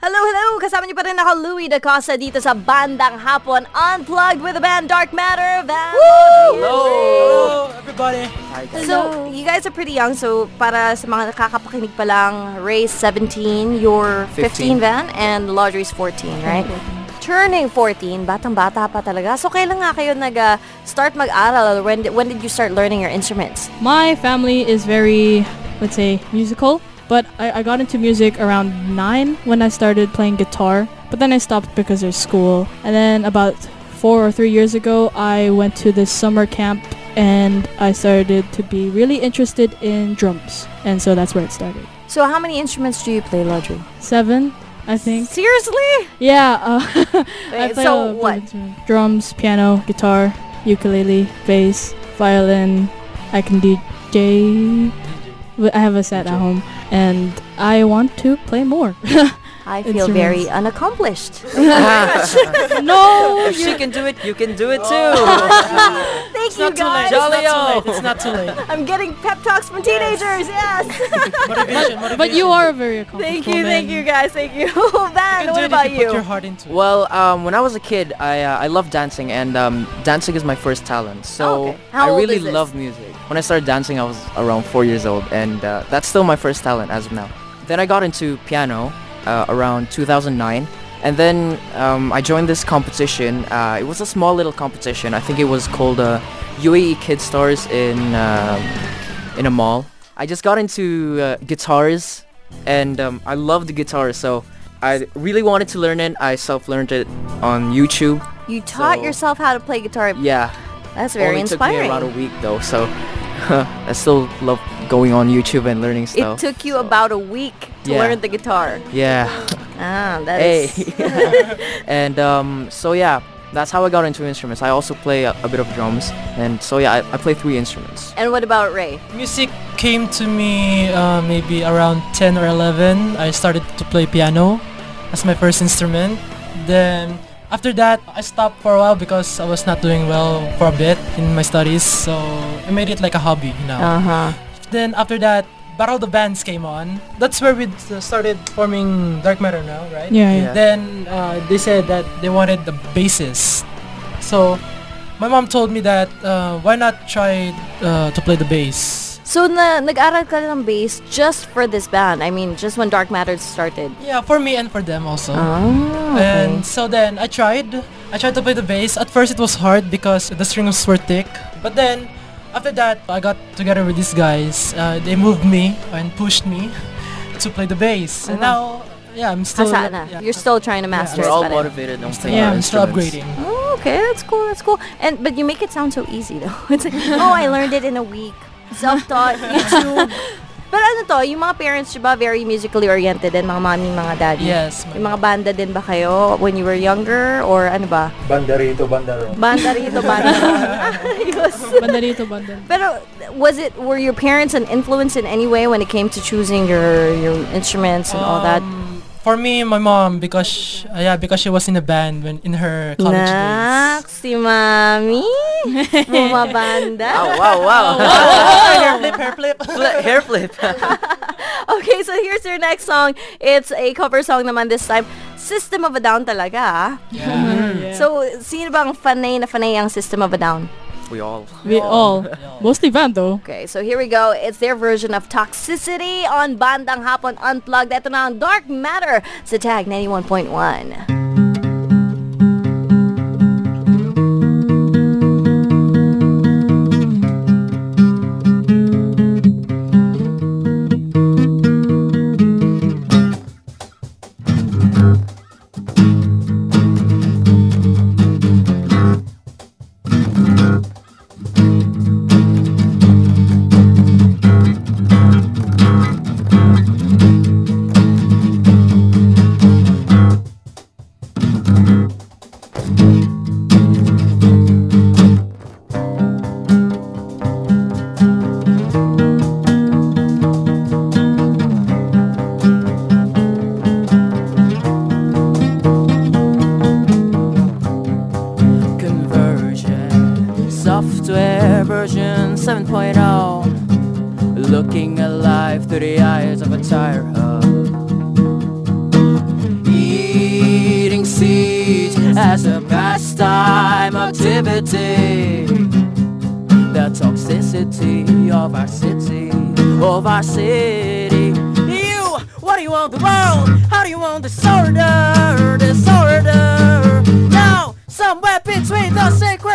Hello, hello! Kasama niyo pa rin ako, Louie Da Costa, dito sa Bandang Hapon, Unplugged with the band Darc Matter, Van Hello, everybody. So, you guys are pretty young, so para sa mga nakakapakinig pa lang, Ray's 17, you're 15, 15. Van, and Laudrey's 14, right? Turning 14, batang-bata pa talaga. So, kailan nga kayo nag-start uh, mag-aral? When, when did you start learning your instruments? My family is very, let's say, musical, but I, I got into music around nine when I started playing guitar, but then I stopped because there's school. And then about four or three years ago, I went to this summer camp and I started to be really interested in drums. And so that's where it started. So, how many instruments do you play, Laudrey? Seven, I think. Seriously? Yeah, uh, I Wait, play so what? Drums, piano, guitar, ukulele, bass, violin. I can DJ. I have a set at home, and I want to play more. I feel very Instruments. unaccomplished. no, If she can do it, you can do it too. Thank It's you not too late. guys. It's not too late. It's not too late. I'm getting pep talks from teenagers. Yes. Motivation, motivation. but you are very accomplished thank you, thank you guys, thank you. You Van, can what about you, put your heart into it. well, um, when I was a kid, I uh, I loved dancing, and um, dancing is my first talent. So Oh, okay. How I old really is this? love music. When I started dancing, I was around four years old, and uh, that's still my first talent as of now. Then I got into piano uh, around 2009. And then um, I joined this competition. Uh, it was a small little competition. I think it was called uh, UAE Kid Stars in um, in a mall. I just got into uh, guitars, and um, I love the guitar. So I really wanted to learn it. I self-learned it on YouTube. You taught So- yourself how to play guitar. Yeah, That's very only took me inspiring. about a week though. So I still love going on YouTube and learning stuff. It took you so- about a week to Yeah. learn the guitar. yeah. Ah, that hey. and um, so yeah, that's how I got into instruments. I also play a, a bit of drums, and so yeah, I, I play three instruments. and what about Ray? Music came to me uh, maybe around 10 or 11. I started to play piano as my first instrument. Then after that, I stopped for a while because I was not doing well for a bit in my studies. So I made it like a hobby now. Uh huh. Then after that, Battle of the Bands came on. That's where we started forming Darc Matter now, right? Yeah, yeah. Yeah. Then uh, they said that they wanted the bassist. So my mom told me that uh, why not try uh, to play the bass. So na nag-aral ka ng bass just for this band. I mean, just when Darc Matters started. Yeah, for me and for them also. Oh. And so then I tried. I tried to play the bass. At first it was hard because the strings were thick. But then after that I got together with these guys. Uh, they moved me and pushed me to play the bass. And uh-huh. now yeah, I'm still Hasa na. yeah, You're still trying to Yeah, master We're it. all but- uh, motivated on playing yeah, our I'm still upgrading. Oh, okay, that's cool. That's cool. And but you make it sound so easy though. It's like, oh, I learned it in a week. Self-taught, YouTube. But ano to, yung mga parents, diba, very musically oriented and mga mommy, mga daddy. Yes. my- Yung mga banda din ba kayo when you were younger? Or ano ba? Banda rito, banda ron. Banda rito, banda ron. Ah, ayos. Banda dito, banda. Pero was it, were your parents an influence in any way when it came to choosing your, your instruments and all that? Um, For me, my mom, because sh- uh, yeah, because she was in a band when in her college Nak, days. si mami. Bumabanda. Oh, wow, wow. Wow! hair flip, hair flip. Fli- hair flip. Okay, so here's your next song. It's a cover song naman this time. System of a Down talaga, ah. Yeah. So, sino bang fanay na fanay ang System of a Down? We all. we all, mostly Van though. Okay, so here we go. It's their version of Toxicity on Bandang Hapon Unplugged. Ito na ang Darc Matter sa Tag 91.1. version 7.0. Looking alive through the eyes of a tire hub. siege as a pastime activity. The toxicity of our city, of our city. You, what do you want the world? How do you want disorder, disorder?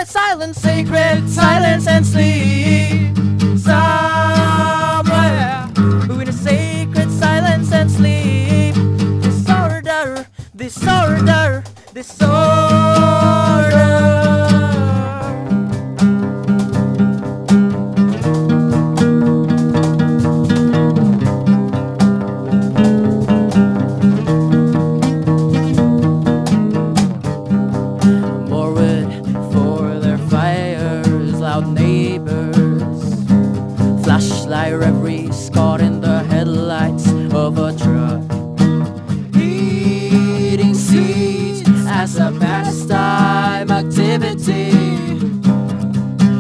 Sacred silence, sacred silence and sleep. Somewhere between the sacred silence and sleep. Disorder, disorder, disorder. Pastime activity.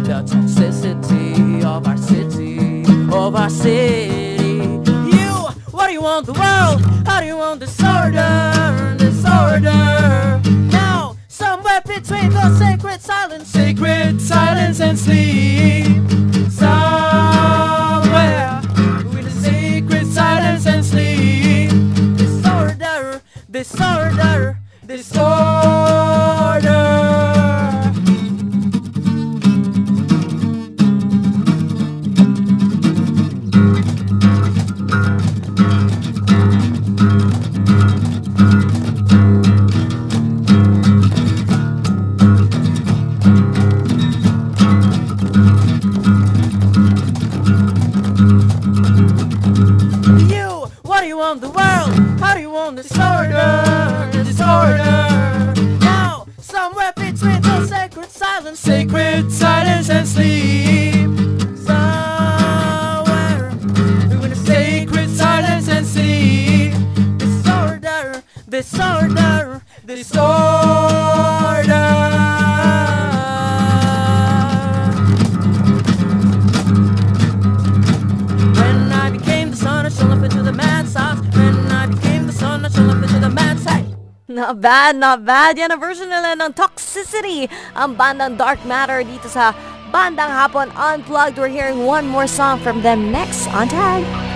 The toxicity of our city, of our city. You, what do you want the world? How do you want disorder, disorder? Now, somewhere between the sacred silence, sacred silence and sleep. Somewhere between the sacred silence and sleep. Disorder, disorder, disorder. Disorder? Disorder. Now, somewhere between the sacred silence, sacred silence and sleep. Somewhere between the sacred silence and sleep. Disorder, disorder, disorder. Not bad, not bad. Yan ang version nila ng Toxicity, ang bandang Dark Matter dito sa Bandang Hapon Unplugged. We're hearing one more song from them next on Tag.